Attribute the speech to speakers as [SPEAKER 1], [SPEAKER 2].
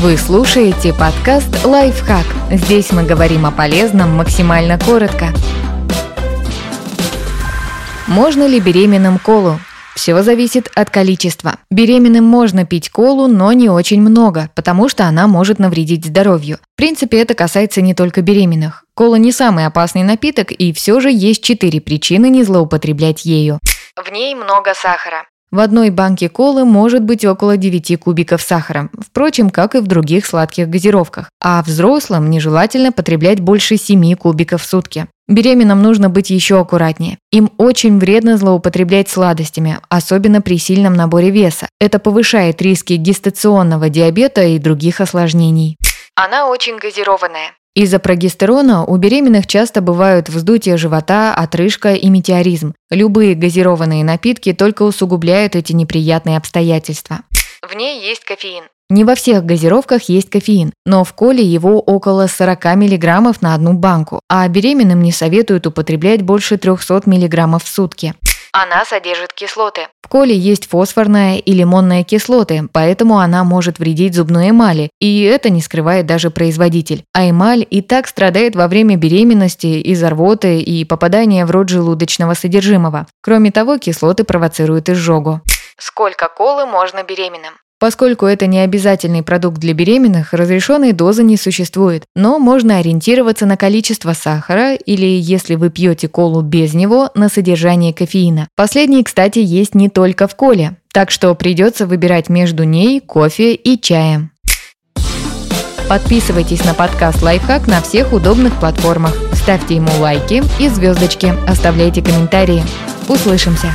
[SPEAKER 1] Вы слушаете подкаст «Лайфхак». Здесь мы говорим о полезном максимально коротко. Можно ли беременным колу? Все зависит от количества. Беременным можно пить колу, но не очень много, потому что она может навредить здоровью. В принципе, это касается не только беременных. Кола не самый опасный напиток, и все же есть четыре причины не злоупотреблять ею.
[SPEAKER 2] В ней много сахара.
[SPEAKER 1] В одной банке колы может быть около 9 кубиков сахара, впрочем, как и в других сладких газировках. А взрослым нежелательно потреблять больше 7 кубиков в сутки. Беременным нужно быть еще аккуратнее. Им очень вредно злоупотреблять сладостями, особенно при сильном наборе веса. Это повышает риски гестационного диабета и других осложнений.
[SPEAKER 2] Она очень газированная.
[SPEAKER 1] Из-за прогестерона у беременных часто бывают вздутие живота, отрыжка и метеоризм. Любые газированные напитки только усугубляют эти неприятные обстоятельства.
[SPEAKER 2] В ней есть кофеин.
[SPEAKER 1] Не во всех газировках есть кофеин, но в коле его около 40 мг на одну банку, а беременным не советуют употреблять больше 300 мг в сутки.
[SPEAKER 2] Она содержит кислоты.
[SPEAKER 1] В коле есть фосфорная и лимонная кислоты, поэтому она может вредить зубной эмали, и это не скрывает даже производитель. А эмаль и так страдает во время беременности из-за рвоты и попадания в рот желудочного содержимого. Кроме того, кислоты провоцируют изжогу.
[SPEAKER 2] Сколько колы можно беременным?
[SPEAKER 1] Поскольку это не обязательный продукт для беременных, разрешенной дозы не существует, но можно ориентироваться на количество сахара или, если вы пьете колу без него, на содержание кофеина. Последний, кстати, есть не только в коле, так что придется выбирать между ней, кофе и чаем. Подписывайтесь на подкаст «Лайфхак» на всех удобных платформах. Ставьте ему лайки и звездочки, оставляйте комментарии. Услышимся!